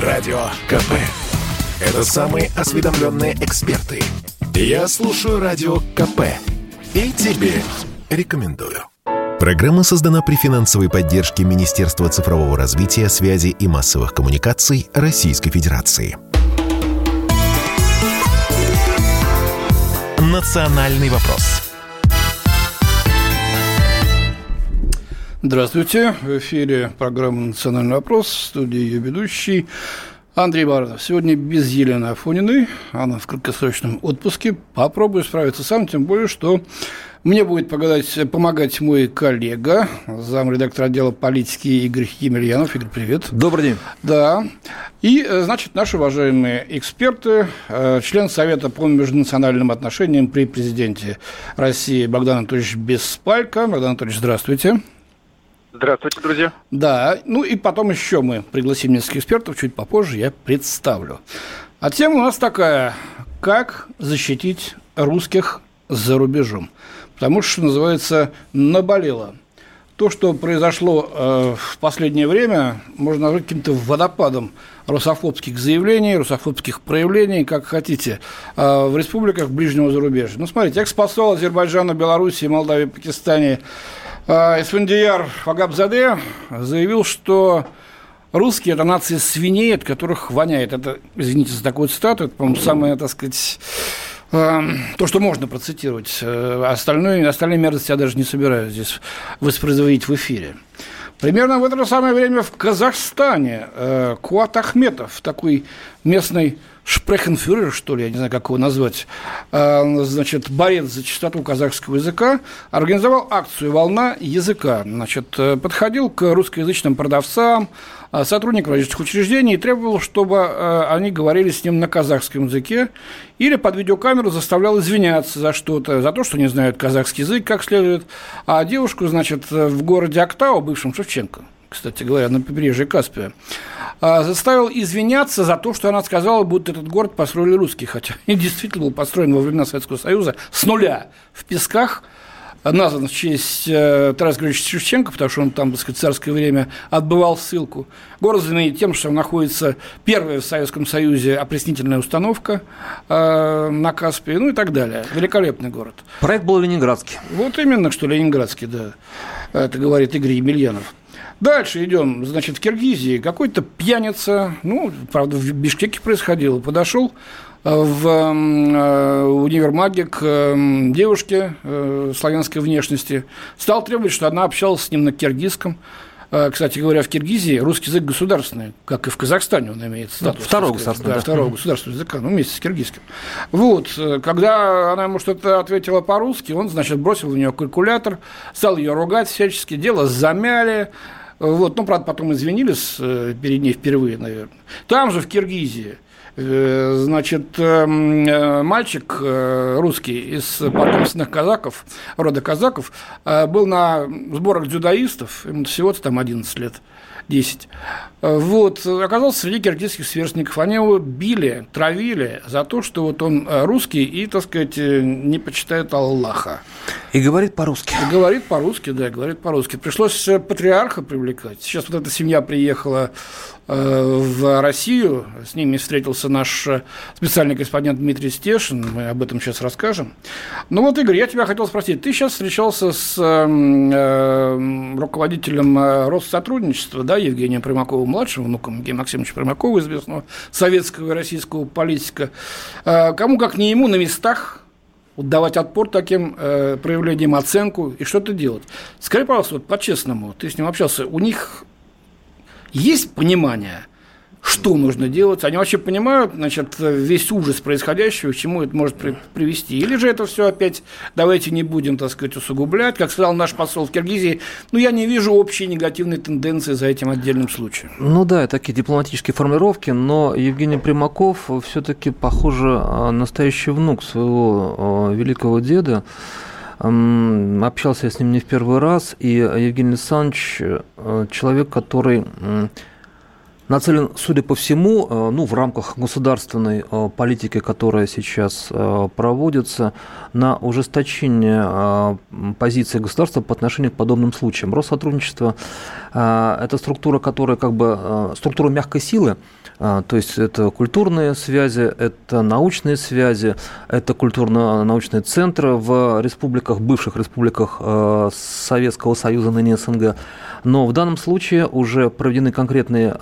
Радио КП. Это самые осведомленные эксперты. Я слушаю Радио КП. И тебе рекомендую. Программа создана при финансовой поддержке Министерства цифрового развития, связи и массовых коммуникаций Российской Федерации. «Национальный вопрос». Здравствуйте. В эфире программа «Национальный вопрос». В студии ее ведущий Андрей Баранов. Сегодня без Елены Афониной. Она в краткосрочном отпуске. Попробую справиться сам, тем более, что мне будет помогать, помогать мой коллега, замредактор отдела политики Игорь Емельянов. Игорь, привет. Добрый день. Да. И, э, значит, наши уважаемые эксперты, э, член Совета по межнациональным отношениям при президенте России Богдан Анатольевич Беспалько. Богдан Анатольевич, здравствуйте. Здравствуйте, друзья. Да, ну и потом еще мы пригласим нескольких экспертов, чуть попозже я представлю. А тема у нас такая, как защитить русских за рубежом. Потому что, называется, наболело. То, что произошло э, в последнее время, можно назвать каким-то водопадом русофобских заявлений, русофобских проявлений, как хотите, э, в республиках ближнего зарубежья. Ну, смотрите, экс-посол Азербайджана, Белоруссии, Молдавии, Пакистане Эсфендияр Фагабзаде заявил, что русские – это нация свиней, от которых воняет. Это, извините за такую цитату, это, по-моему, самое, так сказать, то, что можно процитировать. Э, остальное, остальные мерзости я даже не собираюсь здесь воспроизводить в эфире. Примерно в это же самое время в Казахстане э, Куат Ахметов, такой местный шпрехенфюрер, что ли, я не знаю, как его назвать, э, значит, борец за чистоту казахского языка, организовал акцию «Волна языка». Значит, э, подходил к русскоязычным продавцам, э, сотрудникам различных учреждений и требовал, чтобы они говорили с ним на казахском языке или под видеокамеру заставлял извиняться за что-то, за то, что не знают казахский язык как следует, а девушку, значит, в городе Актау, бывшем Шевченко, кстати говоря, на побережье Каспия, а, заставил извиняться за то, что она сказала, будто этот город построили русские, хотя и действительно был построен во времена Советского Союза с нуля в песках, назван в честь э, Тараса Григорьевича Шевченко, потому что он там, так сказать, в царское время отбывал ссылку. Город знаменит тем, что находится первая в Советском Союзе опреснительная установка э, на Каспии, ну и так далее. Великолепный город. Проект был ленинградский. Вот именно, что ленинградский, да. Это говорит Игорь Емельянов. Дальше идем, значит, в Киргизии какой-то пьяница, ну, правда, в Бишкеке происходило, подошел э, в э, универмаге к э, девушке славянской внешности, стал требовать, что она общалась с ним на киргизском. Кстати говоря, в Киргизии русский язык государственный, как и в Казахстане он имеет ну, статус. Второго государственного. Да, второго государственного языка, ну, вместе с киргизским. Вот, когда она ему что-то ответила по-русски, он, значит, бросил в нее калькулятор, стал ее ругать всячески, дело замяли, вот, ну, правда, потом извинились э, перед ней впервые, наверное. Там же, в Киргизии, э, значит, эм, э, мальчик русский из потомственных казаков, рода казаков, был на сборах дзюдоистов, ему всего-то там 11 лет. 10. Вот, оказался среди киргизских сверстников. Они его били, травили за то, что вот он русский и, так сказать, не почитает Аллаха. И говорит по-русски. И говорит по-русски, да, говорит по-русски. Пришлось патриарха привлекать. Сейчас вот эта семья приехала Э, в Россию. С ними встретился наш э, специальный корреспондент Дмитрий Стешин. Мы об этом сейчас расскажем. Ну вот, Игорь, я тебя хотел спросить. Ты сейчас встречался с э, руководителем Россотрудничества, да, Евгением Примаковым младшим, внуком Евгения Максимовича Примакова, известного советского и российского политика. Кому, как не ему, на местах давать отпор таким э, проявлениям, оценку и что-то делать. Скажи, пожалуйста, вот по-честному, ты с ним общался, у них есть понимание, что нужно делать? Они вообще понимают, значит, весь ужас происходящего, к чему это может при привести? Или же это все опять, давайте не будем, так сказать, усугублять, как сказал наш посол в Киргизии, ну, я не вижу общей негативной тенденции за этим отдельным случаем. Ну да, такие дипломатические формулировки, но Евгений Примаков все-таки, похоже, настоящий внук своего великого деда, Общался я с ним не в первый раз, и Евгений Александрович э, человек, который нацелен, судя по всему, э, ну, в рамках государственной э, политики, которая сейчас проводится, на ужесточение позиции государства по отношению к подобным случаям. Россотрудничество – это структура, которая как бы структура мягкой силы, то есть это культурные связи, это научные связи, это культурно-научные центры в республиках, бывших республиках Советского Союза, ныне СНГ. Но в данном случае уже проведены конкретные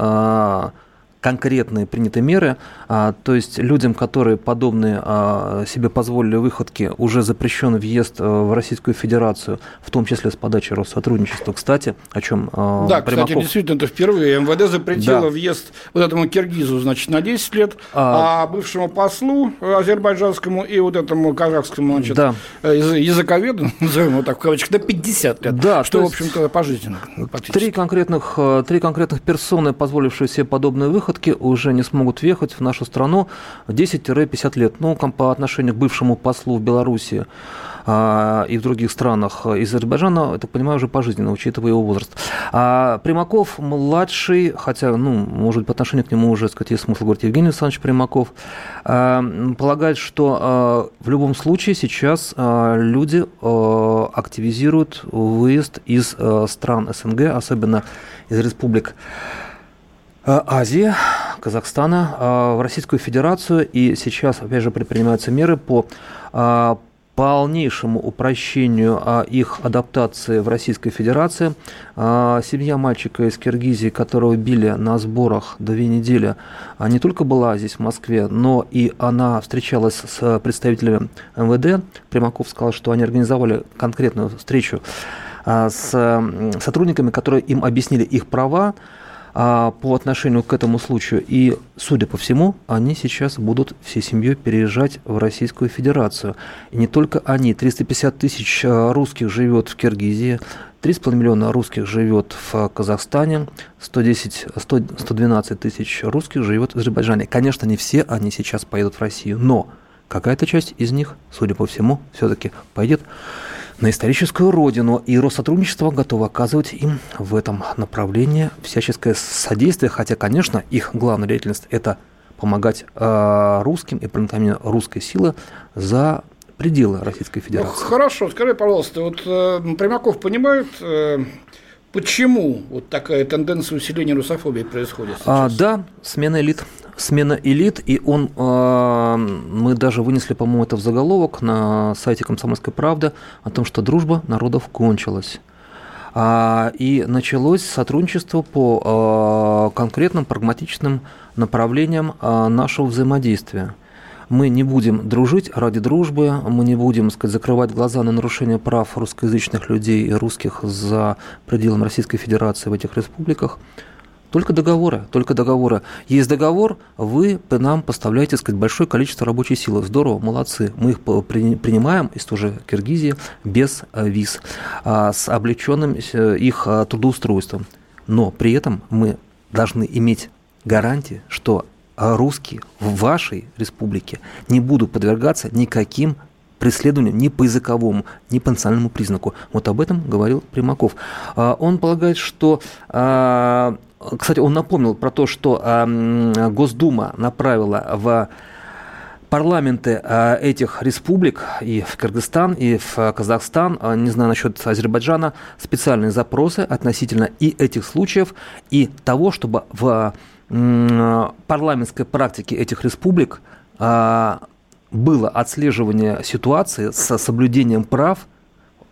конкретные приняты меры, а, то есть людям, которые подобные а, себе позволили выходки, уже запрещен въезд э, в Российскую Федерацию, в том числе с подачи Россотрудничества. Кстати, о чем а, Да, Примаков... кстати, действительно, это впервые МВД запретило да. въезд вот этому киргизу, значит, на 10 лет, а, а бывшему послу азербайджанскому и вот этому казахскому, значит, да. Э, языковеду, назовем его так в кавычках, на 50 лет, да, что, в общем-то, пожизненно. Три конкретных, э, три конкретных персоны, позволившие себе подобные выходы, выходки уже не смогут въехать в нашу страну 10-50 лет. Ну, по отношению к бывшему послу в Беларуси а, и в других странах из Азербайджана, я так понимаю, уже пожизненно, учитывая его возраст. А Примаков младший, хотя, ну, может быть, по отношению к нему уже, сказать, есть смысл говорить Евгений Александрович Примаков, а, полагает, что а, в любом случае сейчас люди активизируют выезд из стран СНГ, особенно из республик Азии, Казахстана э, в Российскую Федерацию. И сейчас, опять же, предпринимаются меры по э, полнейшему упрощению их адаптации в Российской Федерации. Семья мальчика из Киргизии, которого били на сборах две недели, не только была здесь, в Москве, но и она встречалась с представителями МВД. Примаков сказал, что они организовали конкретную встречу с сотрудниками, которые им объяснили их права, а, по отношению к этому случаю. И, судя по всему, они сейчас будут всей семьей переезжать в Российскую Федерацию. И не только они. 350 тысяч а, русских живет в Киргизии, 3,5 миллиона русских живет в Казахстане, 110, 100, 112 тысяч русских живет в Азербайджане. Конечно, не все они сейчас поедут в Россию, но какая-то часть из них, судя по всему, все-таки пойдет на историческую родину, и Россотрудничество готово оказывать им в этом направлении всяческое содействие, хотя, конечно, их главная деятельность – это помогать э, русским и проникновение русской силы за пределы Российской ну, Федерации. Ну, хорошо, скажи, пожалуйста, вот э, Примаков понимает, э, почему вот такая тенденция усиления русофобии происходит сейчас? А, да, смена элит смена элит, и он, а, мы даже вынесли, по-моему, это в заголовок на сайте «Комсомольской правды» о том, что дружба народов кончилась. А, и началось сотрудничество по а, конкретным прагматичным направлениям нашего взаимодействия. Мы не будем дружить ради дружбы, мы не будем сказать, закрывать глаза на нарушение прав русскоязычных людей и русских за пределами Российской Федерации в этих республиках. Только договоры, только договоры. Есть договор, вы нам поставляете, сказать, большое количество рабочей силы. Здорово, молодцы. Мы их принимаем из той же Киргизии без э, виз, а, с облегченным э, их э, трудоустройством. Но при этом мы должны иметь гарантии, что русские в вашей республике не будут подвергаться никаким преследованию ни по языковому, ни по национальному признаку. Вот об этом говорил Примаков. А, он полагает, что а, кстати, он напомнил про то, что Госдума направила в парламенты этих республик, и в Кыргызстан, и в Казахстан, не знаю насчет Азербайджана, специальные запросы относительно и этих случаев, и того, чтобы в парламентской практике этих республик было отслеживание ситуации с соблюдением прав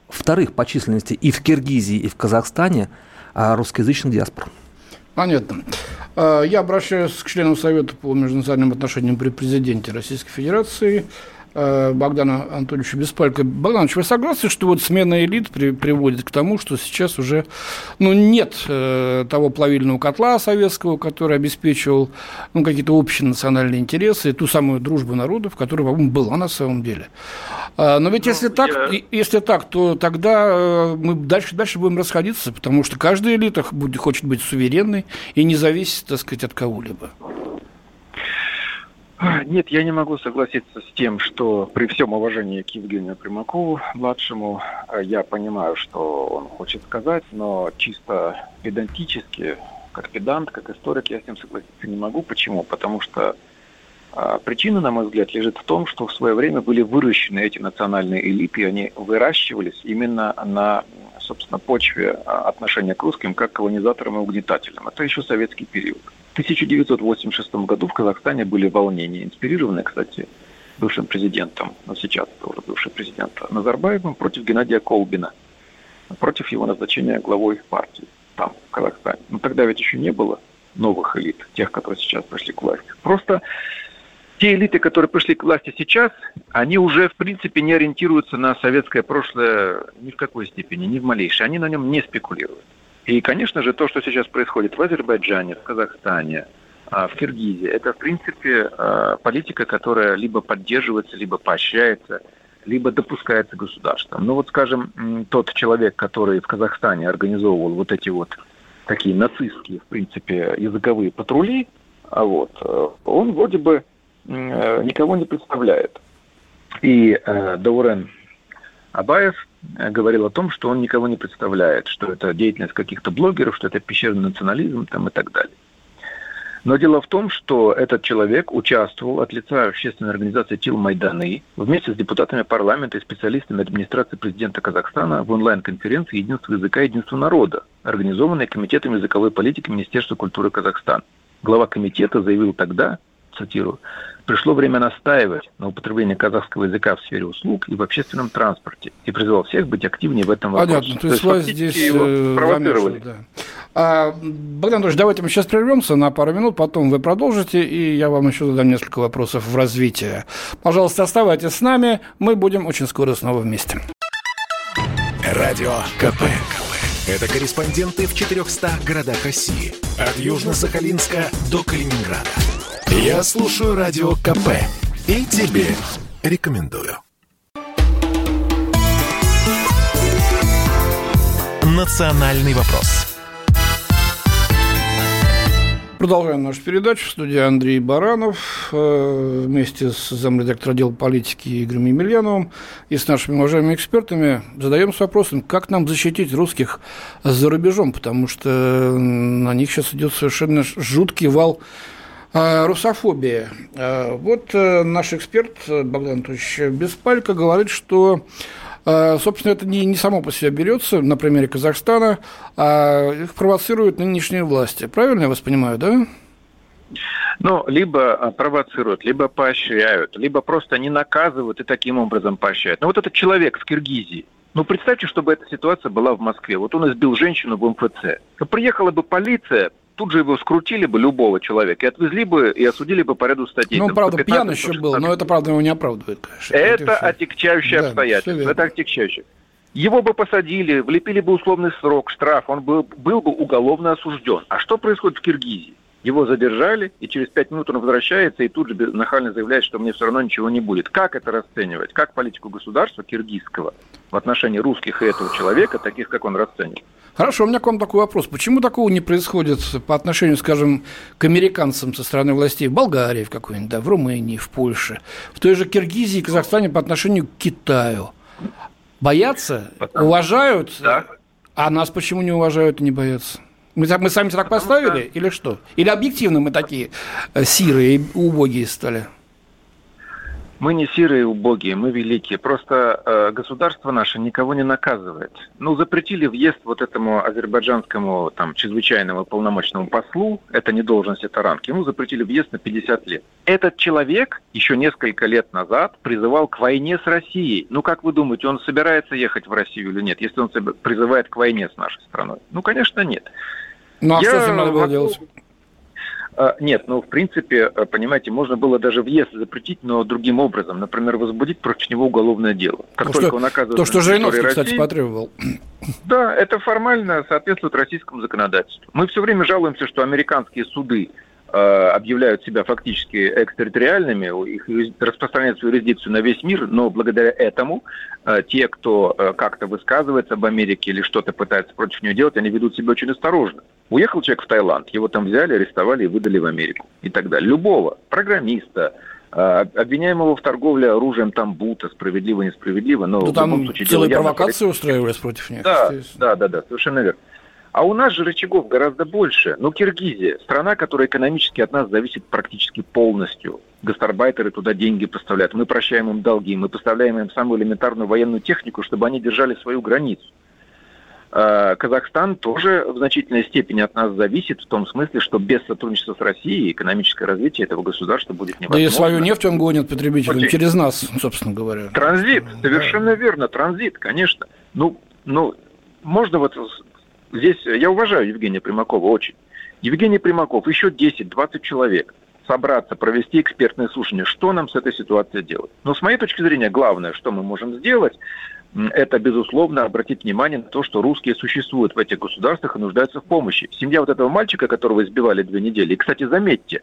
вторых по численности и в Киргизии, и в Казахстане русскоязычных диаспор. Понятно. А, я обращаюсь к членам Совета по межнациональным отношениям при президенте Российской Федерации Богдана Анатольевича Беспалько. Богдан вы согласны, что вот смена элит при, приводит к тому, что сейчас уже ну, нет э, того плавильного котла советского, который обеспечивал ну, какие-то общие национальные интересы, ту самую дружбу народов, которая, по-моему, была на самом деле. А, но ведь если ну, так, я... если так, то тогда э, мы дальше, дальше будем расходиться, потому что каждая элита хочет быть суверенной и не зависит, так сказать, от кого-либо. Нет, я не могу согласиться с тем, что при всем уважении к Евгению Примакову, младшему, э, я понимаю, что он хочет сказать, но чисто педантически как педант, как историк я с ним согласиться не могу. Почему? Потому что а, причина, на мой взгляд, лежит в том, что в свое время были выращены эти национальные элиты, и они выращивались именно на, собственно, почве а, отношения к русским как колонизаторам и угнетателям. Это еще советский период. В 1986 году в Казахстане были волнения, инспирированные, кстати, бывшим президентом, но сейчас уже бывший президент Назарбаевым, против Геннадия Колбина, против его назначения главой партии там, в Казахстане. Но тогда ведь еще не было новых элит, тех, которые сейчас пришли к власти. Просто те элиты, которые пришли к власти сейчас, они уже, в принципе, не ориентируются на советское прошлое ни в какой степени, ни в малейшей. Они на нем не спекулируют. И, конечно же, то, что сейчас происходит в Азербайджане, в Казахстане, а, в Киргизии, это, в принципе, а, политика, которая либо поддерживается, либо поощряется, либо допускается государством. Ну вот, скажем, тот человек, который в Казахстане организовывал вот эти вот такие нацистские, в принципе, языковые патрули, а вот, э, он вроде бы э, никого не представляет. И э, Даурен Абаев э, говорил о том, что он никого не представляет, что это деятельность каких-то блогеров, что это пещерный национализм там, и так далее. Но дело в том, что этот человек участвовал от лица общественной организации Тил Майданы вместе с депутатами парламента и специалистами администрации президента Казахстана в онлайн-конференции «Единство языка и единство народа», организованной Комитетом языковой политики Министерства культуры Казахстана. Глава комитета заявил тогда, цитирую, пришло время настаивать на употреблении казахского языка в сфере услуг и в общественном транспорте и призвал всех быть активнее в этом вопросе. Понятно, то, то есть власть здесь его э, провоцировали. Да. А, Богдан Анатольевич, давайте мы сейчас прервемся на пару минут, потом вы продолжите, и я вам еще задам несколько вопросов в развитии. Пожалуйста, оставайтесь с нами, мы будем очень скоро снова вместе. Радио КП. Это корреспонденты в 400 городах России. От Южно-Сахалинска до Калининграда. Я слушаю Радио КП и тебе рекомендую. «Национальный вопрос» Продолжаем нашу передачу. В студии Андрей Баранов э, вместе с замредактора отдела политики Игорем Емельяновым и с нашими уважаемыми экспертами задаемся вопросом, как нам защитить русских за рубежом, потому что на них сейчас идет совершенно жуткий вал э, русофобии. Э, вот наш эксперт Богдан Анатольевич Беспалько говорит, что а, собственно, это не, не само по себе берется, на примере Казахстана, а их провоцируют нынешние власти. Правильно я вас понимаю, да? Ну, либо а, провоцируют, либо поощряют, либо просто не наказывают и таким образом поощряют. Ну, вот этот человек в Киргизии, ну, представьте, чтобы эта ситуация была в Москве. Вот он избил женщину в МФЦ. Приехала бы полиция, тут же его скрутили бы, любого человека, и отвезли бы, и осудили бы по ряду статей. Ну, правда, пьян еще был, но это, правда, его не оправдывает, конечно. Это, это отягчающее да, обстоятельство, это отягчающее. Его бы посадили, влепили бы условный срок, штраф, он был, был бы уголовно осужден. А что происходит в Киргизии? Его задержали, и через пять минут он возвращается и тут же нахально заявляет, что мне все равно ничего не будет. Как это расценивать? Как политику государства киргизского в отношении русских и этого человека, таких, как он расценивает? Хорошо, у меня к вам такой вопрос. Почему такого не происходит по отношению, скажем, к американцам со стороны властей в Болгарии в какой-нибудь, да, в Румынии, в Польше, в той же Киргизии Казахстане по отношению к Китаю? Боятся, Потому... уважают, да. а нас почему не уважают и не боятся? Мы, мы сами так поставили или что? Или объективно мы такие э, сирые и убогие стали? Мы не сирые убогие, мы великие. Просто э, государство наше никого не наказывает. Ну, запретили въезд вот этому азербайджанскому там чрезвычайному полномочному послу, это не должность, это ранг, ему запретили въезд на 50 лет. Этот человек еще несколько лет назад призывал к войне с Россией. Ну, как вы думаете, он собирается ехать в Россию или нет, если он призывает к войне с нашей страной? Ну, конечно, нет. Ну, а Я что с ним надо было делать? А, нет, ну, в принципе, э, понимаете, можно было даже въезд запретить, но другим образом. Например, возбудить против него уголовное дело. Как ну, только что, он оказывается то, что Жириновский, кстати, потребовал. Да, это формально соответствует российскому законодательству. Мы все время жалуемся, что американские суды Э, объявляют себя фактически экстерриториальными, их распространяют свою юрисдикцию на весь мир, но благодаря этому э, те, кто как-то высказывается об Америке или что-то пытается против нее делать, они ведут себя очень осторожно. Уехал человек в Таиланд, его там взяли, арестовали и выдали в Америку и так далее. Любого программиста, обвиняемого в торговле оружием там бута, справедливо, несправедливо, но ну, в любом случае... целые провокации устраивались против них. Да, да, да, да, совершенно верно. А у нас же рычагов гораздо больше. Ну, Киргизия, страна, которая экономически от нас зависит практически полностью. Гастарбайтеры туда деньги поставляют. Мы прощаем им долги, мы поставляем им самую элементарную военную технику, чтобы они держали свою границу. А, Казахстан тоже в значительной степени от нас зависит, в том смысле, что без сотрудничества с Россией экономическое развитие этого государства будет невозможно. Да и свою нефть он гонит потребителям Окей. через нас, собственно говоря. Транзит, совершенно да. верно, транзит, конечно. Ну, ну, можно вот здесь, я уважаю Евгения Примакова очень. Евгений Примаков, еще 10-20 человек собраться, провести экспертное слушание, что нам с этой ситуацией делать. Но с моей точки зрения, главное, что мы можем сделать, это, безусловно, обратить внимание на то, что русские существуют в этих государствах и нуждаются в помощи. Семья вот этого мальчика, которого избивали две недели, и, кстати, заметьте,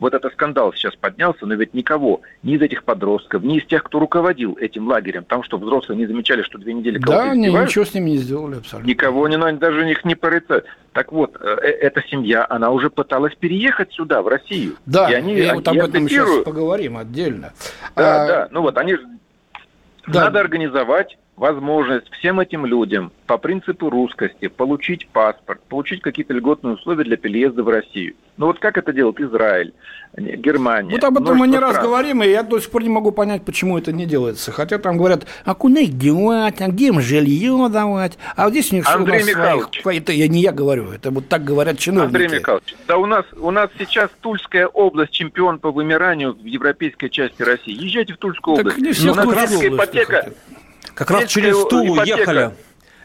вот этот скандал сейчас поднялся, но ведь никого, ни из этих подростков, ни из тех, кто руководил этим лагерем, там что, взрослые не замечали, что две недели кого-то Да, избивают? ничего с ними не сделали абсолютно. Никого не надо, даже них не порицать. Так вот, э, э, эта семья, она уже пыталась переехать сюда, в Россию. Да, и они, и вот об этом сейчас поговорим отдельно. Да, а... да, ну вот они... Да. Надо организовать возможность всем этим людям по принципу русскости получить паспорт, получить какие-то льготные условия для переезда в Россию. Ну вот как это делает Израиль, Германия? Вот об этом мы не раз говорим, и я до сих пор не могу понять, почему это не делается. Хотя там говорят, а куда их девать, а где им жилье давать? А вот здесь у них Андрей все у нас своих... Это я не я говорю, это вот так говорят чиновники. Андрей Михайлович, да у нас, у нас сейчас Тульская область чемпион по вымиранию в европейской части России. Езжайте в Тульскую область. Так не все у нас ипотека... Как раз через Тулу ипотека. ехали.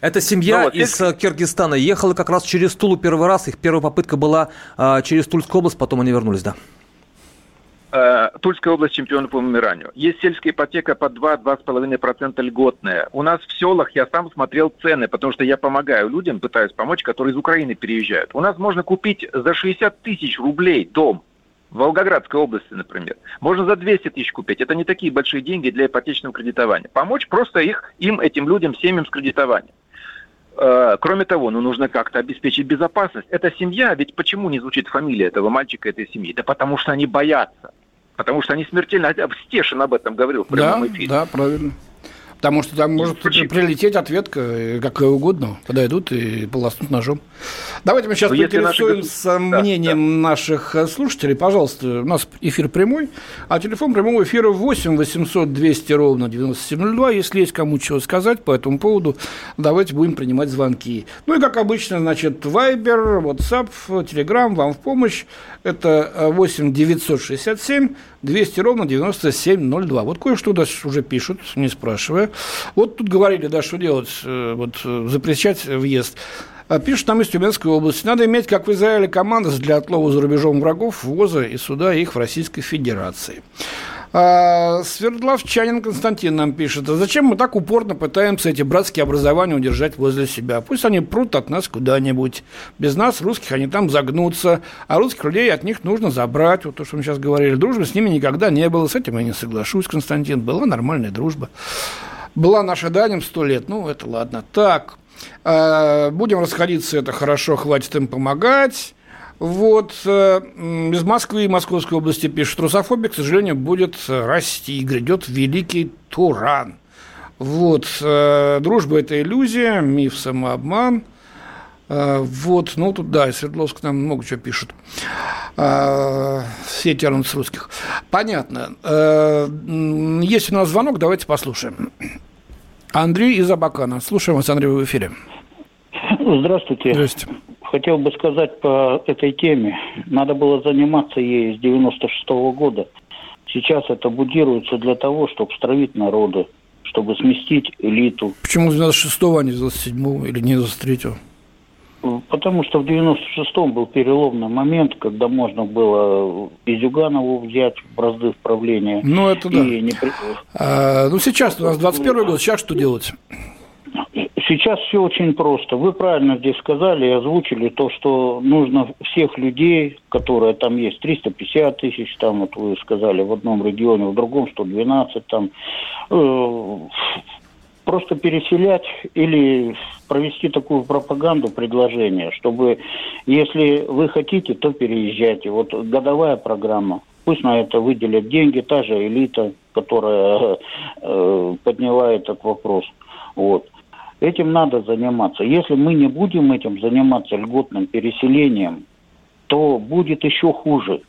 Эта семья ну, вот, из здесь... Киргизстана ехала как раз через Тулу первый раз. Их первая попытка была а, через Тульскую область, потом они вернулись, да. Э, Тульская область чемпиона по вымиранию. Есть сельская ипотека по 2-2,5% льготная. У нас в селах я сам смотрел цены, потому что я помогаю людям, пытаюсь помочь, которые из Украины переезжают. У нас можно купить за 60 тысяч рублей дом в Волгоградской области, например, можно за 200 тысяч купить. Это не такие большие деньги для ипотечного кредитования. Помочь просто их, им, этим людям, семьям с кредитованием. Э, кроме того, ну, нужно как-то обеспечить безопасность. Эта семья, ведь почему не звучит фамилия этого мальчика, этой семьи? Да потому что они боятся. Потому что они смертельно... Стешин об этом говорил в прямом да, эфире. Да, правильно. Потому что там может Почему? прилететь ответка, э, какая угодно, подойдут и полоснут ножом. Давайте мы сейчас Но поинтересуемся наши... мнением да, наших э, слушателей. Пожалуйста, у нас эфир прямой, а телефон прямого эфира 8 800 200 ровно 9702. Если есть кому чего сказать по этому поводу, давайте будем принимать звонки. Ну и, как обычно, значит, Viber, WhatsApp, Telegram вам в помощь. Это 8 967 200 ровно 9702. Вот кое-что уже пишут, не спрашивая. Вот тут говорили, да, что делать, э, вот э, запрещать въезд. А пишут нам из Тюменской области. Надо иметь, как в Израиле, команды для отлова за рубежом врагов, ввоза и суда их в Российской Федерации. А, Свердловчанин Константин нам пишет, а зачем мы так упорно пытаемся эти братские образования удержать возле себя? Пусть они прут от нас куда-нибудь. Без нас, русских, они там загнутся, а русских людей от них нужно забрать. Вот то, что мы сейчас говорили. Дружбы с ними никогда не было. С этим я не соглашусь, Константин. Была нормальная дружба. Была наша Данем сто лет. Ну, это ладно. Так, Э, будем расходиться, это хорошо, хватит им помогать. Вот э, из Москвы и Московской области пишут, русофобия, к сожалению, будет расти, грядет великий Туран. Вот, э, дружба – это иллюзия, миф – самообман. Вот, ну тут, да, Свердловск нам много чего пишут. Все тянут с русских. Понятно. Есть у нас звонок, давайте послушаем. Андрей из Абакана. Слушаем вас, Андрей, в эфире. Здравствуйте. Здравствуйте. Хотел бы сказать по этой теме. Надо было заниматься ей с 96 -го года. Сейчас это будируется для того, чтобы стравить народы, чтобы сместить элиту. Почему с 96-го, а не с 97-го или не с 93-го? Потому что в 96-м был переломный момент, когда можно было и Зюганову взять в бразды правления. Ну, это да. Не... А, ну, сейчас у нас 21 год, сейчас что делать? Сейчас все очень просто. Вы правильно здесь сказали и озвучили то, что нужно всех людей, которые там есть, 350 тысяч, там вот вы сказали, в одном регионе, в другом 112, там, э, просто переселять или провести такую пропаганду, предложение, чтобы, если вы хотите, то переезжайте. Вот годовая программа. Пусть на это выделят деньги, та же элита, которая э, подняла этот вопрос. Вот. Этим надо заниматься. Если мы не будем этим заниматься льготным переселением, то будет еще хуже.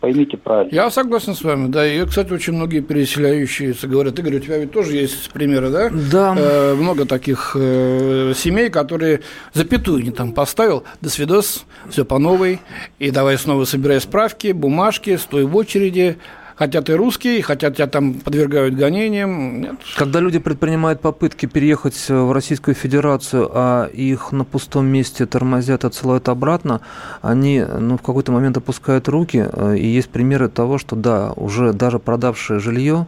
Поймите правильно. Я согласен с вами, да. И, кстати, очень многие переселяющиеся говорят, Игорь, у тебя ведь тоже есть примеры, да? Да. Э, много таких э, семей, которые запятую не там поставил, до свидос, все по новой, и давай снова собирай справки, бумажки, стой в очереди, хотят и русские, хотят тебя там подвергают гонениям. Нет. Когда люди предпринимают попытки переехать в Российскую Федерацию, а их на пустом месте тормозят, отсылают обратно, они ну, в какой-то момент опускают руки. Э, и есть примеры того, что да, уже даже продавшие жилье,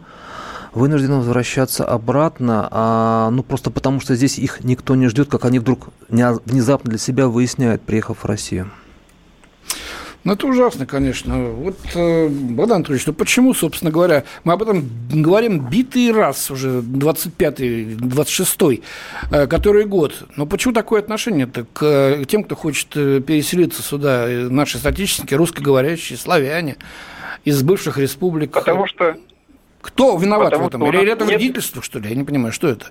вынуждены возвращаться обратно, а, ну просто потому что здесь их никто не ждет, как они вдруг внезапно для себя выясняют, приехав в Россию. Ну, это ужасно, конечно. Вот, э, Богдан Анатольевич, ну почему, собственно говоря, мы об этом говорим битый раз уже, 25-й, 26-й, э, который год. Но почему такое отношение-то к э, тем, кто хочет переселиться сюда, наши соотечественники, русскоговорящие, славяне, из бывших республик? Потому что... Кто виноват Потому в этом? Или это вредительство, что ли? Я не понимаю, что это?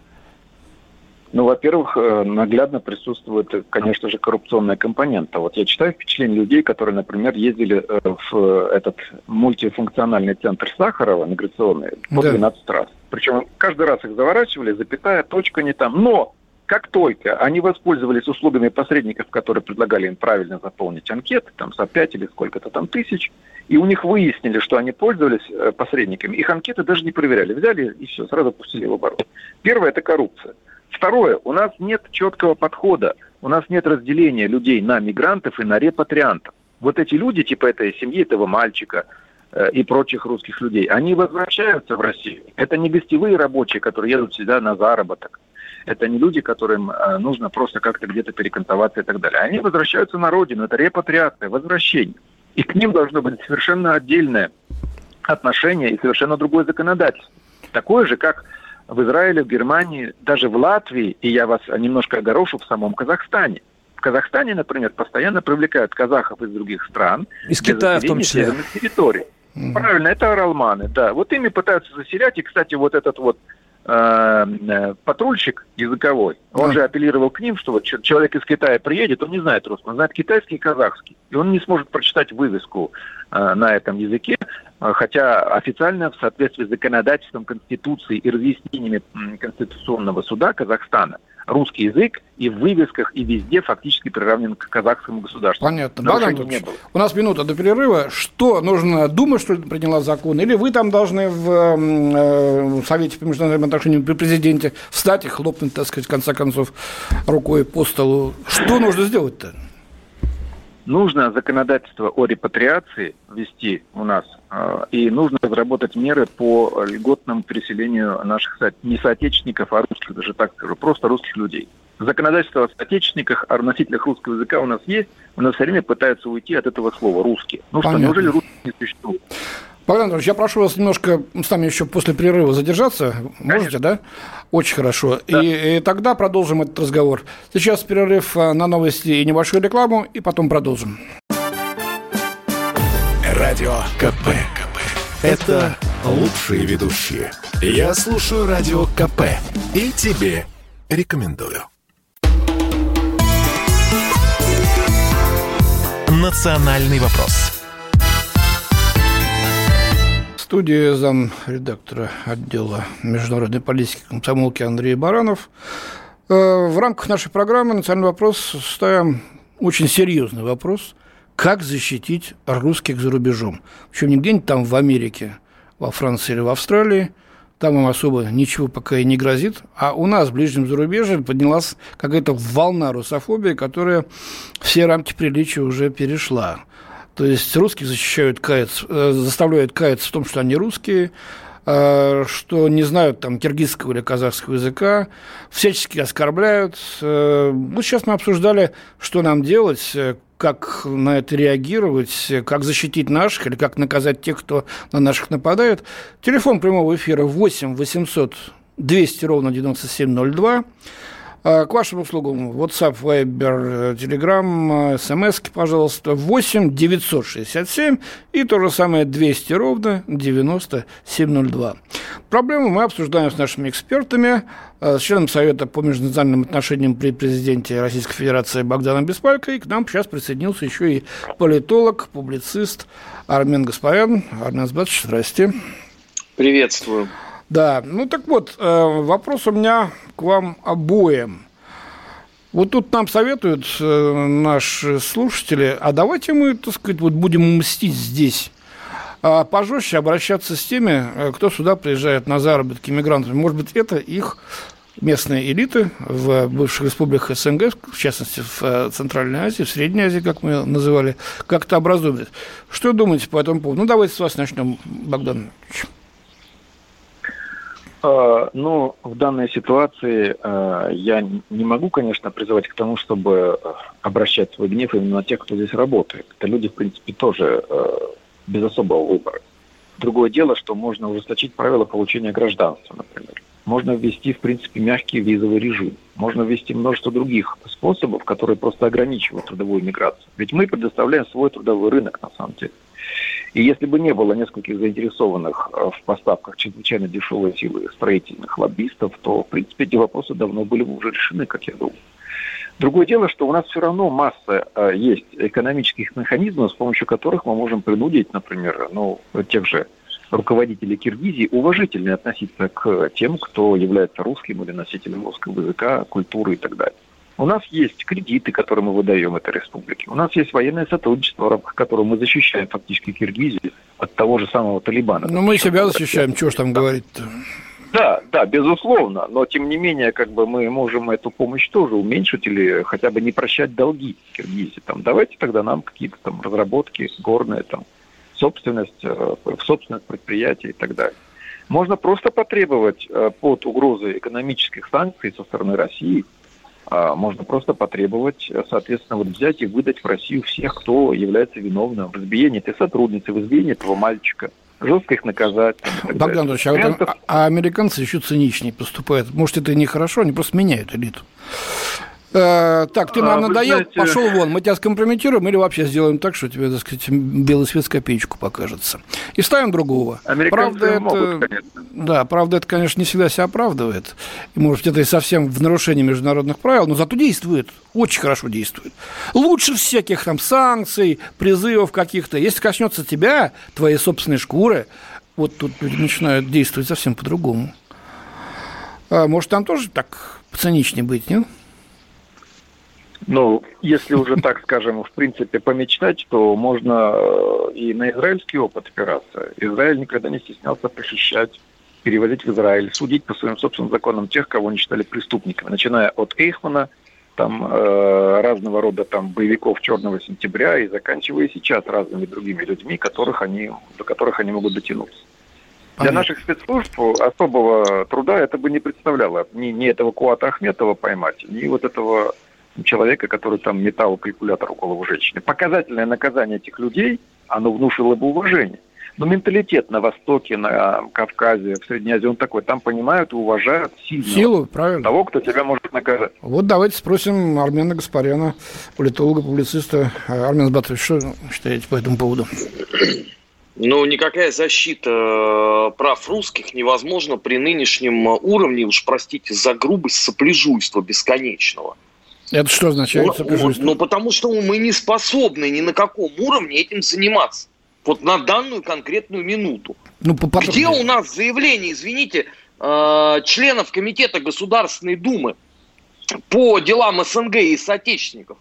Ну, во-первых, э, наглядно присутствует, конечно же, коррупционная компонента. Вот я читаю впечатления людей, которые, например, ездили э, в этот мультифункциональный центр Сахарова, миграционный, по да. 12 раз. Причем каждый раз их заворачивали, запятая, точка не там. Но как только они воспользовались услугами посредников, которые предлагали им правильно заполнить анкеты, там за 5 или сколько-то там тысяч, и у них выяснили, что они пользовались э, посредниками, их анкеты даже не проверяли. Взяли и все, сразу пустили в оборот. Первое – это коррупция. Второе, у нас нет четкого подхода, у нас нет разделения людей на мигрантов и на репатриантов. Вот эти люди, типа этой семьи, этого мальчика э, и прочих русских людей, они возвращаются в Россию. Это не гостевые рабочие, которые едут сюда на заработок. Это не люди, которым э, нужно просто как-то где-то перекантоваться и так далее. Они возвращаются на родину. Это репатриация, возвращение. И к ним должно быть совершенно отдельное отношение и совершенно другое законодательство. Такое же, как в Израиле, в Германии, даже в Латвии, и я вас немножко огорошу, в самом Казахстане. В Казахстане, например, постоянно привлекают казахов из других стран. Из Китая в том числе. территорий. Mm-hmm. Правильно, это аралманы, да. Вот ими пытаются заселять, и, кстати, вот этот вот патрульщик языковой, он mm-hmm. же апеллировал к ним, что вот человек из Китая приедет, он не знает русского, он знает китайский и казахский, и он не сможет прочитать вывеску э, на этом языке, а, хотя официально в соответствии с законодательством Конституции и разъяснениями Конституционного суда Казахстана русский язык и в вывесках, и везде фактически приравнен к казахскому государству. Понятно. Богдан было. у нас минута до перерыва. Что, нужно думать, что приняла закон? Или вы там должны в э, Совете по международным отношениям при президенте встать и хлопнуть, так сказать, в конце концов, рукой по столу? Что нужно сделать-то? Нужно законодательство о репатриации ввести у нас, и нужно разработать меры по льготному переселению наших не соотечественников, а русских, даже так скажу, просто русских людей. Законодательство о соотечественниках, о носителях русского языка у нас есть, у нас все время пытаются уйти от этого слова «русские». Ну Понятно. что, неужели русские не существуют? Богдан Анатольевич, я прошу вас немножко с нами еще после перерыва задержаться. Можете, да? Очень хорошо. Да. И, и тогда продолжим этот разговор. Сейчас перерыв э, на новости и небольшую рекламу, и потом продолжим. Радио КП. КП. Это лучшие ведущие. Я слушаю Радио КП. И тебе рекомендую. Национальный вопрос студии зам редактора отдела международной политики комсомолки Андрей Баранов. Э, в рамках нашей программы «Национальный вопрос» ставим очень серьезный вопрос. Как защитить русских за рубежом? Причем не где-нибудь там в Америке, во Франции или в Австралии, там им особо ничего пока и не грозит. А у нас в ближнем зарубежье поднялась какая-то волна русофобии, которая все рамки приличия уже перешла. То есть русских защищают, каяться, э, заставляют каяться в том, что они русские, э, что не знают там киргизского или казахского языка, всячески оскорбляют. Э, вот сейчас мы обсуждали, что нам делать, как на это реагировать, как защитить наших или как наказать тех, кто на наших нападает. Телефон прямого эфира 8 800 200 ровно 9702. К вашим услугам WhatsApp, Viber, Telegram, SMS, пожалуйста, 8 967 и то же самое 200 ровно 9702. Проблему мы обсуждаем с нашими экспертами, с членом Совета по межнациональным отношениям при президенте Российской Федерации Богданом Беспалько, и к нам сейчас присоединился еще и политолог, публицист Армен Гаспарян. Армен Азбатович, здрасте. Приветствую. Да, ну так вот, э, вопрос у меня к вам обоим. Вот тут нам советуют э, наши слушатели, а давайте мы, так сказать, вот будем мстить здесь а пожестче обращаться с теми, э, кто сюда приезжает на заработки мигрантами. Может быть, это их местные элиты в бывших республиках СНГ, в частности, в Центральной Азии, в Средней Азии, как мы называли, как-то образуют. Что думаете по этому поводу? Ну, давайте с вас начнем, Богдан Ильич. А, ну, в данной ситуации а, я не могу, конечно, призывать к тому, чтобы а, обращать свой гнев именно на тех, кто здесь работает. Это люди, в принципе, тоже без особого выбора. Другое дело, что можно ужесточить правила получения гражданства, например. Можно ввести, в принципе, мягкий визовый режим. Можно ввести множество других способов, которые просто ограничивают трудовую миграцию. Ведь мы предоставляем свой трудовой рынок, на самом деле. И если бы не было нескольких заинтересованных э, в поставках чрезвычайно дешевой силы строительных лоббистов, то, в принципе, эти вопросы давно были бы уже решены, как я думаю. Другое дело, что у нас все равно масса э, есть экономических механизмов, с помощью которых мы можем принудить, например, ну, тех же руководителей Киргизии уважительно относиться к тем, кто является русским или носителем русского языка, культуры и так далее. У нас есть кредиты, которые мы выдаем этой республике. У нас есть военное сотрудничество, в рамках которого мы защищаем фактически Киргизию от того же самого Талибана. Ну, мы себя защищаем, чего ж там говорить-то? Да, да, безусловно, но тем не менее, как бы мы можем эту помощь тоже уменьшить или хотя бы не прощать долги Киргизии. Там, давайте тогда нам какие-то там разработки горные, там, собственность, э, в собственность предприятия и так далее. Можно просто потребовать э, под угрозой экономических санкций со стороны России – можно просто потребовать, соответственно, вот взять и выдать в Россию всех, кто является виновным в избиении этой сотрудницы, в избиении этого мальчика жестко их наказать. Богдан Ильич, а, вот, а, а американцы еще циничнее поступают. Может, это и нехорошо, они просто меняют элиту. Э, так, ты нам а, надоел, знаете... пошел вон, мы тебя скомпрометируем или вообще сделаем так, что тебе, так сказать, белый свет с копеечку покажется. И ставим другого. Правда, это, могут, Да, правда, это, конечно, не всегда себя оправдывает. И, может быть, это и совсем в нарушении международных правил, но зато действует, очень хорошо действует. Лучше всяких там санкций, призывов каких-то. Если коснется тебя, твоей собственной шкуры, вот тут люди начинают действовать совсем по-другому. А, может, там тоже так циничнее быть, нет? Ну, если уже так скажем, в принципе, помечтать, то можно э, и на израильский опыт опираться. Израиль никогда не стеснялся похищать, перевозить в Израиль, судить по своим собственным законам тех, кого они считали преступниками, начиная от Эйхмана, там э, разного рода там боевиков Черного сентября и заканчивая сейчас разными другими людьми, которых они, до которых они могут дотянуться. Понятно. Для наших спецслужб особого труда это бы не представляло ни, ни этого Куата Ахметова поймать, ни вот этого человека, который там метал калькулятор около голову женщины. Показательное наказание этих людей, оно внушило бы уважение. Но менталитет на Востоке, на Кавказе, в Средней Азии, он такой. Там понимают и уважают силу, силу правильно. того, кто тебя может наказать. Вот давайте спросим Армена Гаспаряна, политолога, публициста. Армен Батович, что считаете по этому поводу? Ну, никакая защита э, прав русских невозможна при нынешнем уровне, уж простите за грубость, сопляжуйства бесконечного. Это что означает? Ну, ну, потому что мы не способны ни на каком уровне этим заниматься. Вот на данную конкретную минуту. Ну, Где у нас заявление, извините, э, членов Комитета Государственной Думы по делам СНГ и соотечественников?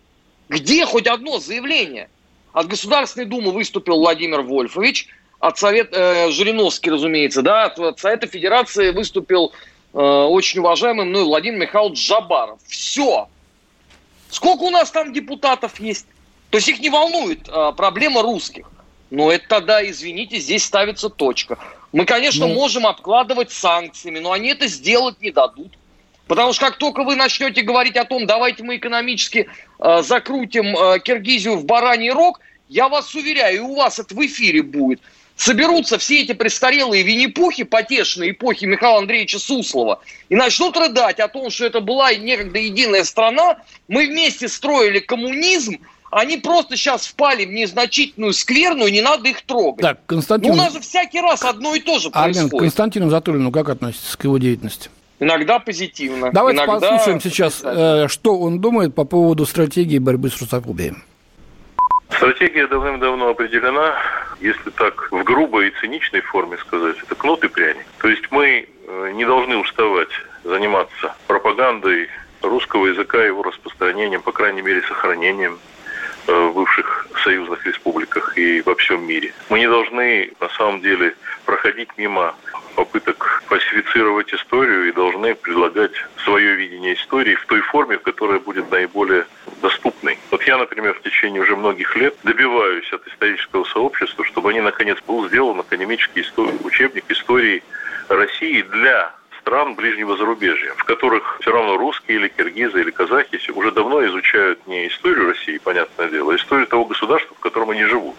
Где хоть одно заявление? От Государственной Думы выступил Владимир Вольфович, от Совета, э, Жириновский, разумеется, да, от, от Совета Федерации выступил э, очень уважаемый мной Владимир Михайлович Жабаров. Все. Сколько у нас там депутатов есть? То есть их не волнует а, проблема русских. Но это тогда, извините, здесь ставится точка. Мы, конечно, ну... можем обкладывать санкциями, но они это сделать не дадут. Потому что как только вы начнете говорить о том, давайте мы экономически э, закрутим э, Киргизию в бараний рог, я вас уверяю, и у вас это в эфире будет. Соберутся все эти престарелые Винни-Пухи потешные эпохи Михаила Андреевича Суслова и начнут рыдать о том, что это была некогда единая страна, мы вместе строили коммунизм, они просто сейчас впали в незначительную скверную, не надо их трогать. Так, Константин... Ну, у нас же всякий раз одно и то же происходит. Армен, Константину Затулину как относитесь к его деятельности? Иногда позитивно. Давайте иногда послушаем сейчас, э, что он думает по поводу стратегии борьбы с русофобией. Стратегия давным-давно определена, если так в грубой и циничной форме сказать, это кнут и пряник. То есть мы э, не должны уставать заниматься пропагандой русского языка, его распространением, по крайней мере, сохранением в бывших союзных республиках и во всем мире. Мы не должны, на самом деле, проходить мимо попыток фальсифицировать историю и должны предлагать свое видение истории в той форме, которая будет наиболее доступной. Вот я, например, в течение уже многих лет добиваюсь от исторического сообщества, чтобы они, наконец, был сделан академический учебник истории России для стран ближнего зарубежья, в которых все равно русские или киргизы или казахи уже давно изучают не историю России, понятное дело, а историю того государства, в котором они живут.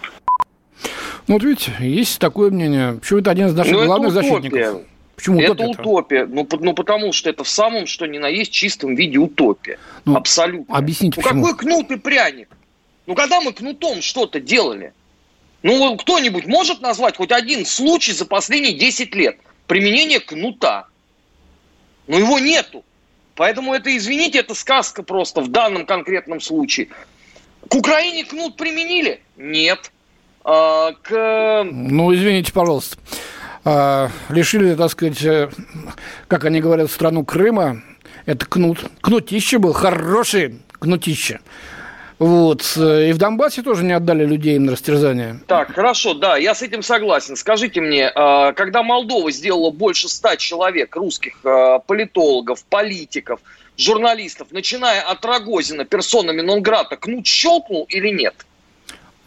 Ну, вот видите, есть такое мнение. Почему это один из наших Но ну, главных защитников? Почему это утопия? утопия. Ну, ну, потому что это в самом, что ни на есть, чистом виде утопия. Ну, Абсолютно. Объясните, ну, почему? какой кнут и пряник? Ну, когда мы кнутом что-то делали? Ну, кто-нибудь может назвать хоть один случай за последние 10 лет применения кнута? Ну, его нету. Поэтому это, извините, это сказка просто в данном конкретном случае. К Украине кнут применили? Нет. А, к... Ну, извините, пожалуйста. А, лишили, так сказать, э, как они говорят, страну Крыма. Это кнут. Кнутище был, хороший кнутище. Вот. И в Донбассе тоже не отдали людей на растерзание. Так, хорошо, да, я с этим согласен. Скажите мне, а, когда Молдова сделала больше ста человек, русских политологов, политиков, журналистов, начиная от Рогозина, персонами Нонграта, кнут щелкнул или нет?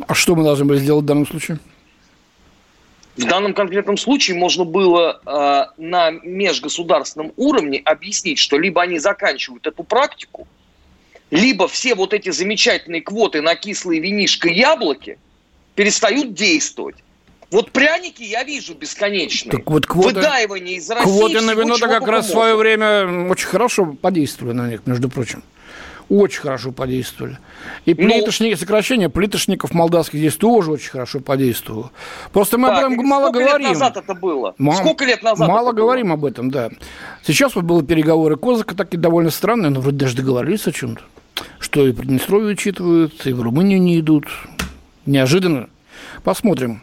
А что мы должны были сделать в данном случае? В данном конкретном случае можно было э, на межгосударственном уровне объяснить, что либо они заканчивают эту практику, либо все вот эти замечательные квоты на кислые винишко и яблоки перестают действовать. Вот пряники я вижу бесконечные. Так вот квоты, Выдаивание из России. Квоты на вино-то как раз в свое время очень хорошо подействовали на них, между прочим очень хорошо подействовали. И ну, плитошники, сокращение плитошников молдавских здесь тоже очень хорошо подействовало. Просто мы так, об этом мало говорим. Сколько лет назад это было? Мало, сколько лет назад Мало говорим было? об этом, да. Сейчас вот были переговоры Козака, такие довольно странные, но вроде даже договорились о чем-то. Что и Приднестровье учитывают, и в Румынию не идут. Неожиданно. Посмотрим,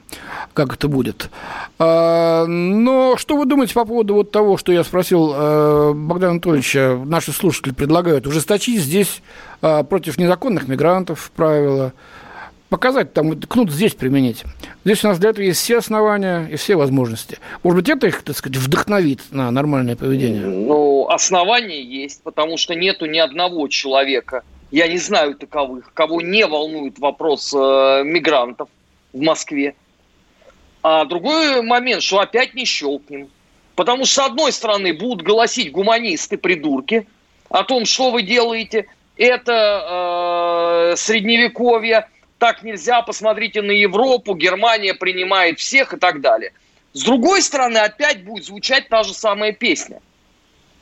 как это будет. А, но что вы думаете по поводу вот того, что я спросил э, Богдана Анатольевича? Наши слушатели предлагают ужесточить здесь а, против незаконных мигрантов правила, показать, там, кнут здесь применить. Здесь у нас для этого есть все основания и все возможности. Может быть, это их, так сказать, вдохновит на нормальное поведение? Ну, основания есть, потому что нету ни одного человека, я не знаю таковых, кого не волнует вопрос э, мигрантов, в Москве. А другой момент, что опять не щелкнем. Потому что, с одной стороны, будут голосить гуманисты-придурки о том, что вы делаете. Это э, средневековье, так нельзя, посмотрите на Европу, Германия принимает всех и так далее. С другой стороны, опять будет звучать та же самая песня.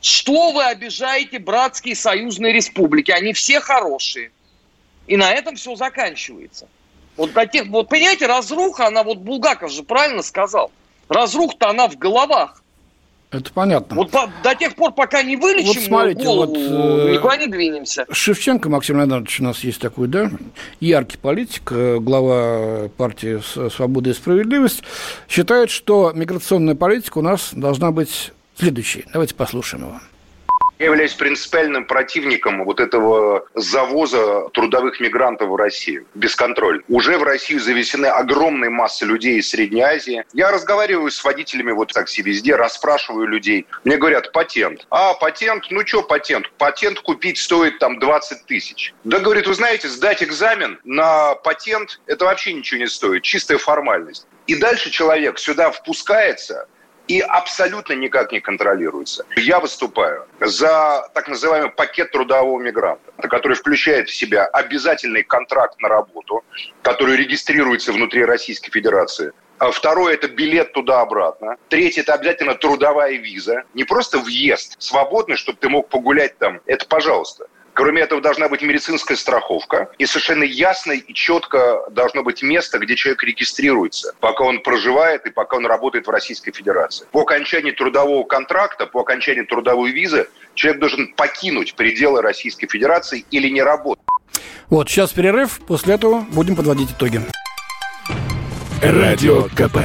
Что вы обижаете братские союзные республики? Они все хорошие. И на этом все заканчивается. Вот до тех, вот понимаете, разруха, она вот Булгаков же правильно сказал. Разруха-то она в головах. Это понятно. Вот по, до тех пор, пока не вылечим вот смотрите, голову, вот, э, никуда не двинемся. Шевченко Максим Леонидович у нас есть такой, да, яркий политик, э, глава партии «Свобода и справедливость», считает, что миграционная политика у нас должна быть следующей. Давайте послушаем его. Я являюсь принципиальным противником вот этого завоза трудовых мигрантов в Россию бесконтроль. Уже в Россию завезены огромные массы людей из Средней Азии. Я разговариваю с водителями вот такси везде, расспрашиваю людей. Мне говорят, патент. А, патент? Ну что патент? Патент купить стоит там 20 тысяч. Да, говорит, вы знаете, сдать экзамен на патент, это вообще ничего не стоит, чистая формальность. И дальше человек сюда впускается, и абсолютно никак не контролируется. Я выступаю за так называемый пакет трудового мигранта, который включает в себя обязательный контракт на работу, который регистрируется внутри Российской Федерации, А второе – это билет туда-обратно. Третье – это обязательно трудовая виза. Не просто въезд свободный, чтобы ты мог погулять там. Это пожалуйста. Кроме этого, должна быть медицинская страховка. И совершенно ясно и четко должно быть место, где человек регистрируется, пока он проживает и пока он работает в Российской Федерации. По окончании трудового контракта, по окончании трудовой визы, человек должен покинуть пределы Российской Федерации или не работать. Вот, сейчас перерыв, после этого будем подводить итоги. Радио КП.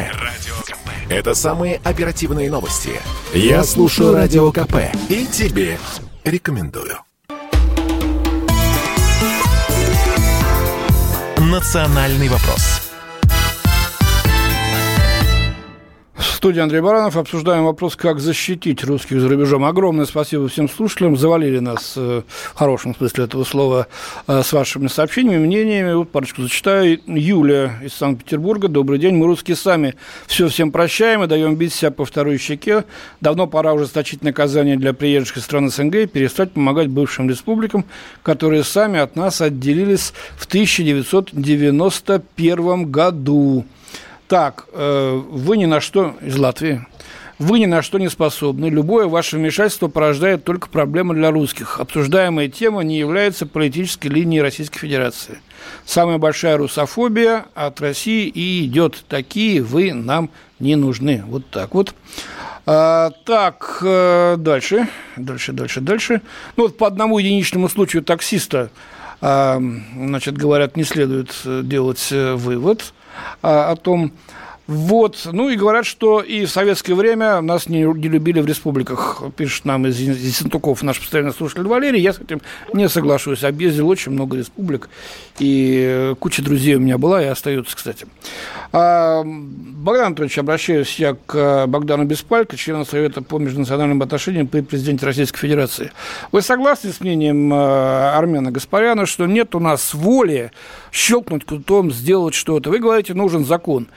Это самые оперативные новости. Я слушаю Радио КП и тебе рекомендую. «Национальный вопрос» студии Андрей Баранов. Обсуждаем вопрос, как защитить русских за рубежом. Огромное спасибо всем слушателям. Завалили нас, э, в хорошем смысле этого слова, э, с вашими сообщениями, мнениями. Вот парочку зачитаю. Юлия из Санкт-Петербурга. Добрый день. Мы русские сами все всем прощаем и даем бить себя по второй щеке. Давно пора ужесточить наказание для приезжих из стран СНГ и перестать помогать бывшим республикам, которые сами от нас отделились в 1991 году. Так, э, вы ни на что из Латвии. Вы ни на что не способны. Любое ваше вмешательство порождает только проблемы для русских. Обсуждаемая тема не является политической линией Российской Федерации. Самая большая русофобия от России и идет. Такие вы нам не нужны. Вот так вот. А, так, э, дальше, дальше, дальше, дальше. Ну вот по одному единичному случаю таксиста, а, значит, говорят, не следует э, делать вывод о том, вот. Ну и говорят, что и в советское время нас не, не любили в республиках. Пишет нам из Ессентуков наш постоянный слушатель Валерий. Я с этим не соглашусь. Объездил очень много республик. И куча друзей у меня была и остается, кстати. А, Богдан Анатольевич, обращаюсь я к Богдану Беспалько, члену Совета по межнациональным отношениям при президенте Российской Федерации. Вы согласны с мнением э, Армена Гаспаряна, что нет у нас воли щелкнуть кутом, сделать что-то? Вы говорите, нужен закон.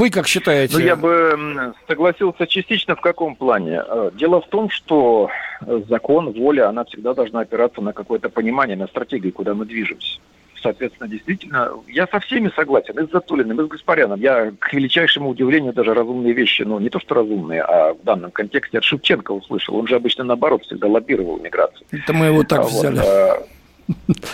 Вы как считаете? Ну, я бы согласился частично в каком плане. Э, дело в том, что закон, воля, она всегда должна опираться на какое-то понимание, на стратегию, куда мы движемся. Соответственно, действительно, я со всеми согласен, и с Затулиным, и с Гаспаряном. Я, к величайшему удивлению, даже разумные вещи, ну, не то что разумные, а в данном контексте от Шевченко услышал. Он же обычно, наоборот, всегда лоббировал миграцию. Это мы его так а взяли. Вот, а,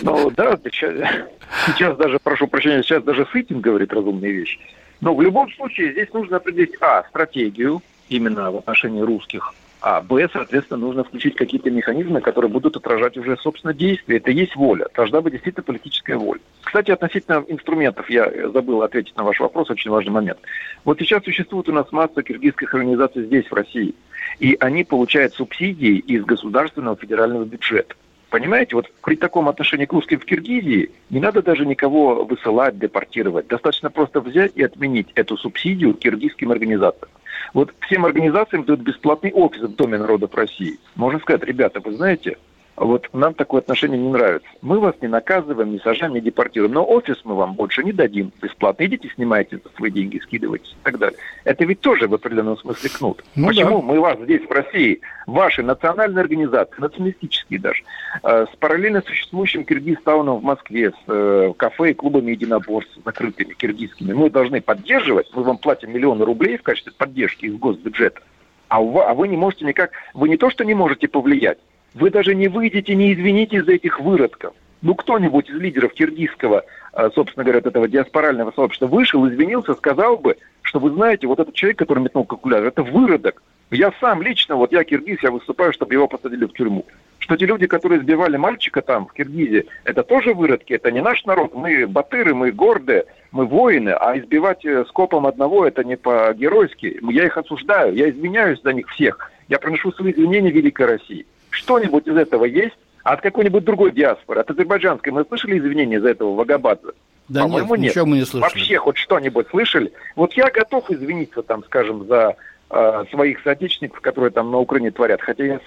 ну, да, сейчас, сейчас даже, прошу прощения, сейчас даже Сытин говорит разумные вещи. Но в любом случае здесь нужно определить, а, стратегию именно в отношении русских, а Б, соответственно, нужно включить какие-то механизмы, которые будут отражать уже, собственно, действия. Это есть воля. Должна быть действительно политическая воля. Кстати, относительно инструментов, я забыл ответить на ваш вопрос, очень важный момент. Вот сейчас существует у нас масса киргизских организаций здесь, в России. И они получают субсидии из государственного федерального бюджета. Понимаете, вот при таком отношении к русским в Киргизии не надо даже никого высылать, депортировать. Достаточно просто взять и отменить эту субсидию киргизским организациям. Вот всем организациям дают бесплатный офис в Доме народов России. Можно сказать, ребята, вы знаете, вот нам такое отношение не нравится. Мы вас не наказываем, не сажаем, не депортируем, но офис мы вам больше не дадим бесплатно. Идите, снимайте за свои деньги, скидывайте и так далее. Это ведь тоже в определенном смысле кнут. Ну, Почему да. мы вас здесь, в России, ваши национальные организации, националистические даже, э, с параллельно существующим Киргизстауном в Москве, с э, кафе и клубами единоборств закрытыми киргизскими, мы должны поддерживать, мы вам платим миллионы рублей в качестве поддержки из госбюджета, а, у, а вы не можете никак, вы не то, что не можете повлиять, вы даже не выйдете, не извинитесь за этих выродков. Ну, кто-нибудь из лидеров киргизского, а, собственно говоря, этого диаспорального сообщества вышел, извинился, сказал бы, что вы знаете, вот этот человек, который метнул калькулятор, это выродок. Я сам лично, вот я киргиз, я выступаю, чтобы его посадили в тюрьму. Что те люди, которые сбивали мальчика там, в Киргизии, это тоже выродки, это не наш народ. Мы батыры, мы гордые, мы воины, а избивать э, скопом одного, это не по-геройски. Я их осуждаю, я извиняюсь за них всех. Я приношу свои извинения Великой России что-нибудь из этого есть? А от какой-нибудь другой диаспоры, от азербайджанской, мы слышали извинения за этого Вагабадзе? Да По-моему, нет, ничего мы не слышали. Вообще хоть что-нибудь слышали? Вот я готов извиниться, там, скажем, за своих соотечественников, которые там на Украине творят. Хотя я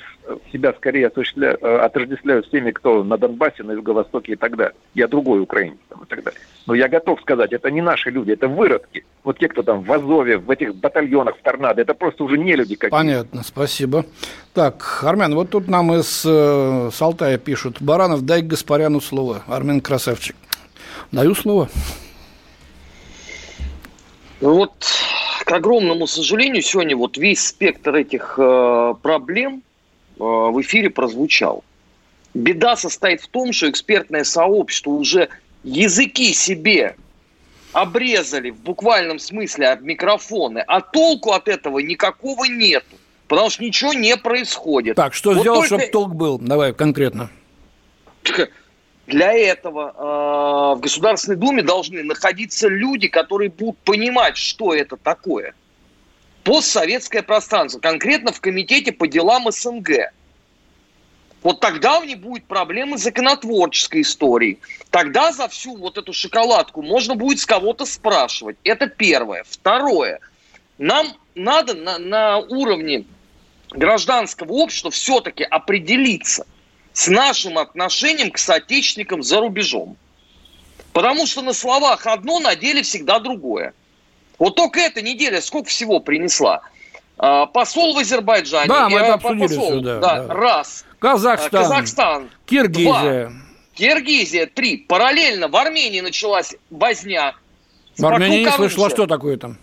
себя скорее осуществляю, э, отождествляю с теми, кто на Донбассе, на Юго-Востоке и так далее. Я другой украинец там, и так далее. Но я готов сказать, это не наши люди, это выродки. Вот те, кто там в Азове, в этих батальонах, в Торнадо, это просто уже не люди какие-то. Понятно, спасибо. Так, Армен, вот тут нам из э, Салтая пишут. Баранов, дай Гаспаряну слово. Армен красавчик. Даю слово. Ну вот, к огромному сожалению, сегодня вот весь спектр этих э, проблем э, в эфире прозвучал. Беда состоит в том, что экспертное сообщество уже языки себе обрезали в буквальном смысле от микрофоны, а толку от этого никакого нету, потому что ничего не происходит. Так, что вот сделал, только... чтобы толк был? Давай конкретно. Для этого э, в Государственной Думе должны находиться люди, которые будут понимать, что это такое. Постсоветское пространство, конкретно в Комитете по делам СНГ. Вот тогда не будет проблемы законотворческой историей. Тогда за всю вот эту шоколадку можно будет с кого-то спрашивать. Это первое. Второе. Нам надо на, на уровне гражданского общества все-таки определиться с нашим отношением к соотечественникам за рубежом. Потому что на словах одно, на деле всегда другое. Вот только эта неделя сколько всего принесла. А, посол в Азербайджане. Да, мы это обсудили посол, все, да, да, да. Раз. Казахстан. Казахстан. Киргизия. Два. Киргизия. Три. Параллельно в Армении началась возня. В Армении не слышала, что такое там?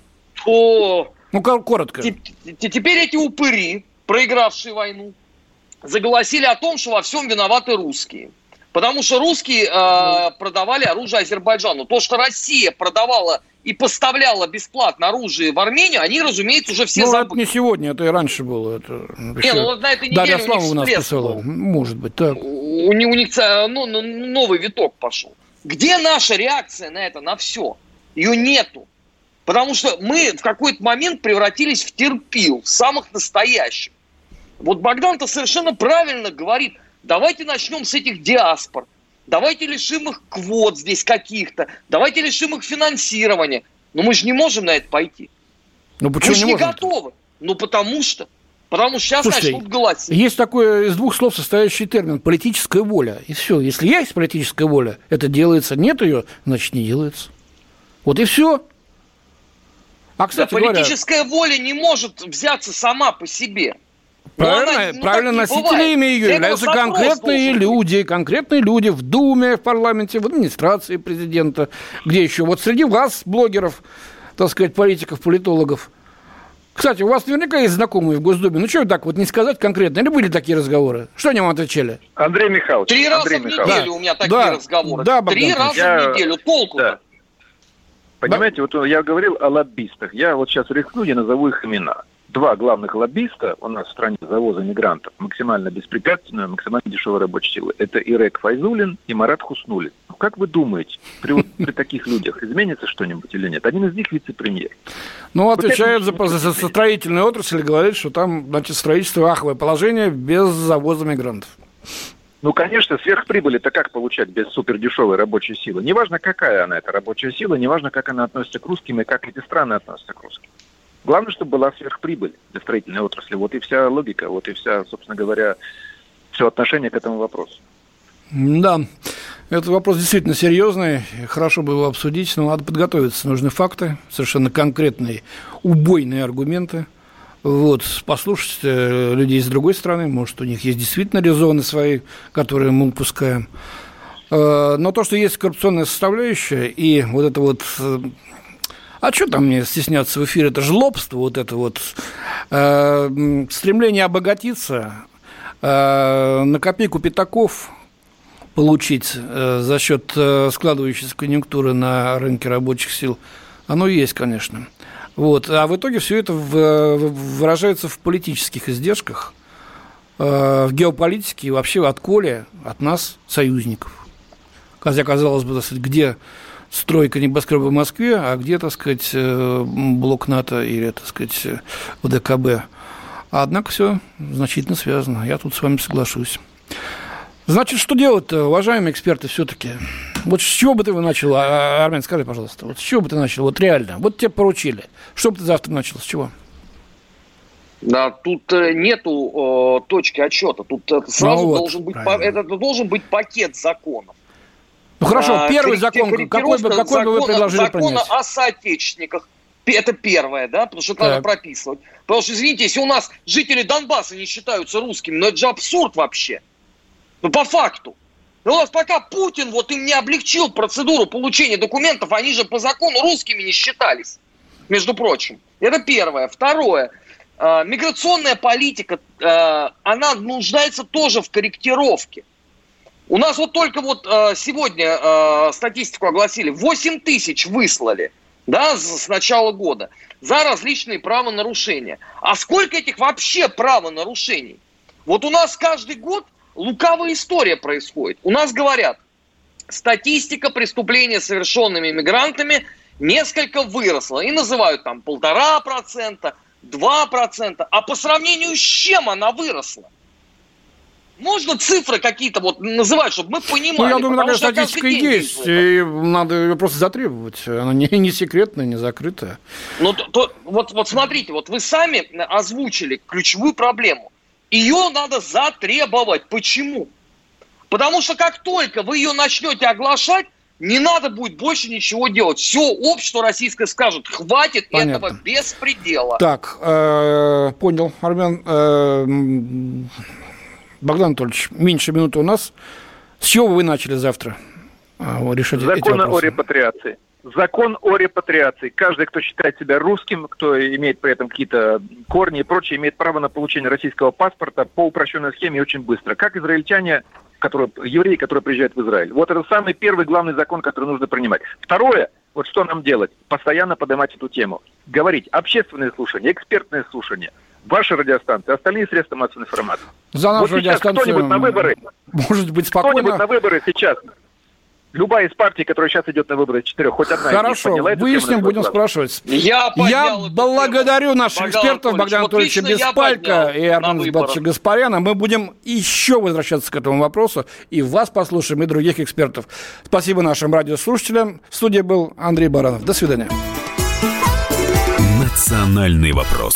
О, ну, коротко. Теперь эти упыри, проигравшие войну, заголосили о том, что во всем виноваты русские. Потому что русские э, продавали оружие Азербайджану. То, что Россия продавала и поставляла бесплатно оружие в Армению, они, разумеется, уже все ну, забыли. это не сегодня, это и раньше было. Это не, ну вот на этой неделе Дарья Слава у, нас писала. Может быть, так. У, у, у них ну, ну, новый виток пошел. Где наша реакция на это, на все? Ее нету. Потому что мы в какой-то момент превратились в терпил, в самых настоящих. Вот Богдан-то совершенно правильно говорит – Давайте начнем с этих диаспор. Давайте лишим их квот здесь каких-то. Давайте лишим их финансирования. Но мы же не можем на это пойти. Ну почему мы же не, не готовы. Ну потому что. Потому что сейчас Слушайте, начнут голосить. Есть такой из двух слов состоящий термин – политическая воля. И все. Если есть политическая воля, это делается. Нет ее, значит, не делается. Вот и все. А, кстати да, говоря... политическая воля не может взяться сама по себе. Правильно, она, правильно носителями ее являются конкретные люди, конкретные люди в Думе, в парламенте, в администрации президента, где еще. Вот среди вас, блогеров, так сказать, политиков, политологов. Кстати, у вас наверняка есть знакомые в Госдуме. Ну, что так вот не сказать конкретно? Или были такие разговоры? Что они вам отвечали? Андрей Михайлович. Три раза Андрей в неделю да. у меня такие да. разговоры. Да, Три раза я... в неделю. Толку-то. Да. Понимаете, да. вот я говорил о лоббистах. Я вот сейчас рискну, я назову их имена два главных лоббиста у нас в стране завоза мигрантов, максимально беспрепятственную, максимально дешевой рабочей силы. Это Ирек Файзулин и Марат Хуснулин. Ну, как вы думаете, при, вот, при таких людях изменится что-нибудь или нет? Один из них вице-премьер. Ну, отвечает за, за, строительную отрасль и говорит, что там, значит, строительство аховое положение без завоза мигрантов. Ну, конечно, сверхприбыль это как получать без супердешевой рабочей силы? Неважно, какая она, эта рабочая сила, неважно, как она относится к русским и как эти страны относятся к русским. Главное, чтобы была сверхприбыль для строительной отрасли. Вот и вся логика, вот и вся, собственно говоря, все отношение к этому вопросу. Да, этот вопрос действительно серьезный, хорошо бы его обсудить, но надо подготовиться. Нужны факты, совершенно конкретные, убойные аргументы. Вот, послушать э, людей с другой стороны, может, у них есть действительно резоны свои, которые мы упускаем. Э, но то, что есть коррупционная составляющая, и вот это вот э, а что там мне стесняться в эфире? Это жлобство, вот это вот э, стремление обогатиться, э, на копейку пятаков получить э, за счет э, складывающейся конъюнктуры на рынке рабочих сил, оно есть, конечно. Вот. А в итоге все это в, выражается в политических издержках, э, в геополитике и вообще от Коля, от нас, союзников. Хотя, казалось бы, где стройка небоскреба в Москве, а где, так сказать, э, блок НАТО или, так сказать, ВДКБ. Однако все значительно связано. Я тут с вами соглашусь. Значит, что делать-то, уважаемые эксперты, все-таки? Вот с чего бы ты начал, а, а, Армен, скажи, пожалуйста, вот с чего бы ты начал, вот реально, вот тебе поручили, что бы ты завтра начал, с чего? Да, тут э, нету э, точки отсчета, тут это сразу ну вот, должен быть, это должен быть пакет законов. Ну хорошо, а, первый закон, какой бы, какой бы вы предложили закона принять? о соотечественниках. Это первое, да, потому что это надо прописывать. Потому что, извините, если у нас жители Донбасса не считаются русскими, ну это же абсурд вообще. Ну по факту. Ну, у нас пока Путин вот им не облегчил процедуру получения документов, они же по закону русскими не считались. между прочим. Это первое. Второе. Э, миграционная политика, э, она нуждается тоже в корректировке. У нас вот только вот э, сегодня э, статистику огласили. 8 тысяч выслали да, с начала года за различные правонарушения. А сколько этих вообще правонарушений? Вот у нас каждый год лукавая история происходит. У нас говорят, статистика преступления, совершенными мигрантами, несколько выросла. И называют там полтора процента, два процента. А по сравнению с чем она выросла? Можно цифры какие-то вот называть, чтобы мы понимали? Ну, я думаю, такая статистика есть, и надо ее просто затребовать. Она не, не секретная, не закрытая. Ну, то, то, вот, вот смотрите, вот вы сами озвучили ключевую проблему. Ее надо затребовать. Почему? Потому что как только вы ее начнете оглашать, не надо будет больше ничего делать. Все общество российское скажет, хватит Понятно. этого беспредела. Так, э, понял, Армен. Э, Богдан Анатольевич, меньше минуты у нас. С чего вы начали завтра а, решать Закон о репатриации. Закон о репатриации. Каждый, кто считает себя русским, кто имеет при этом какие-то корни и прочее, имеет право на получение российского паспорта по упрощенной схеме очень быстро. Как израильтяне, которые, евреи, которые приезжают в Израиль. Вот это самый первый главный закон, который нужно принимать. Второе, вот что нам делать? Постоянно поднимать эту тему. Говорить общественные слушания, экспертные слушания – ваши радиостанции, остальные средства массовой информации. За нашу вот радиостанцию кто-нибудь на выборы, может быть спокойно. Кто-нибудь на выборы сейчас Любая из партий, которая сейчас идет на выборы четырех, хоть одна Хорошо, подняла выясним, будем спрашивать. Я, Я благодарю наших Богдан экспертов Богдана Анатольевича Беспалько и Армана Сбатовича Гаспаряна. Мы будем еще возвращаться к этому вопросу, и вас послушаем, и других экспертов. Спасибо нашим радиослушателям. В студии был Андрей Баранов. До свидания. Национальный вопрос.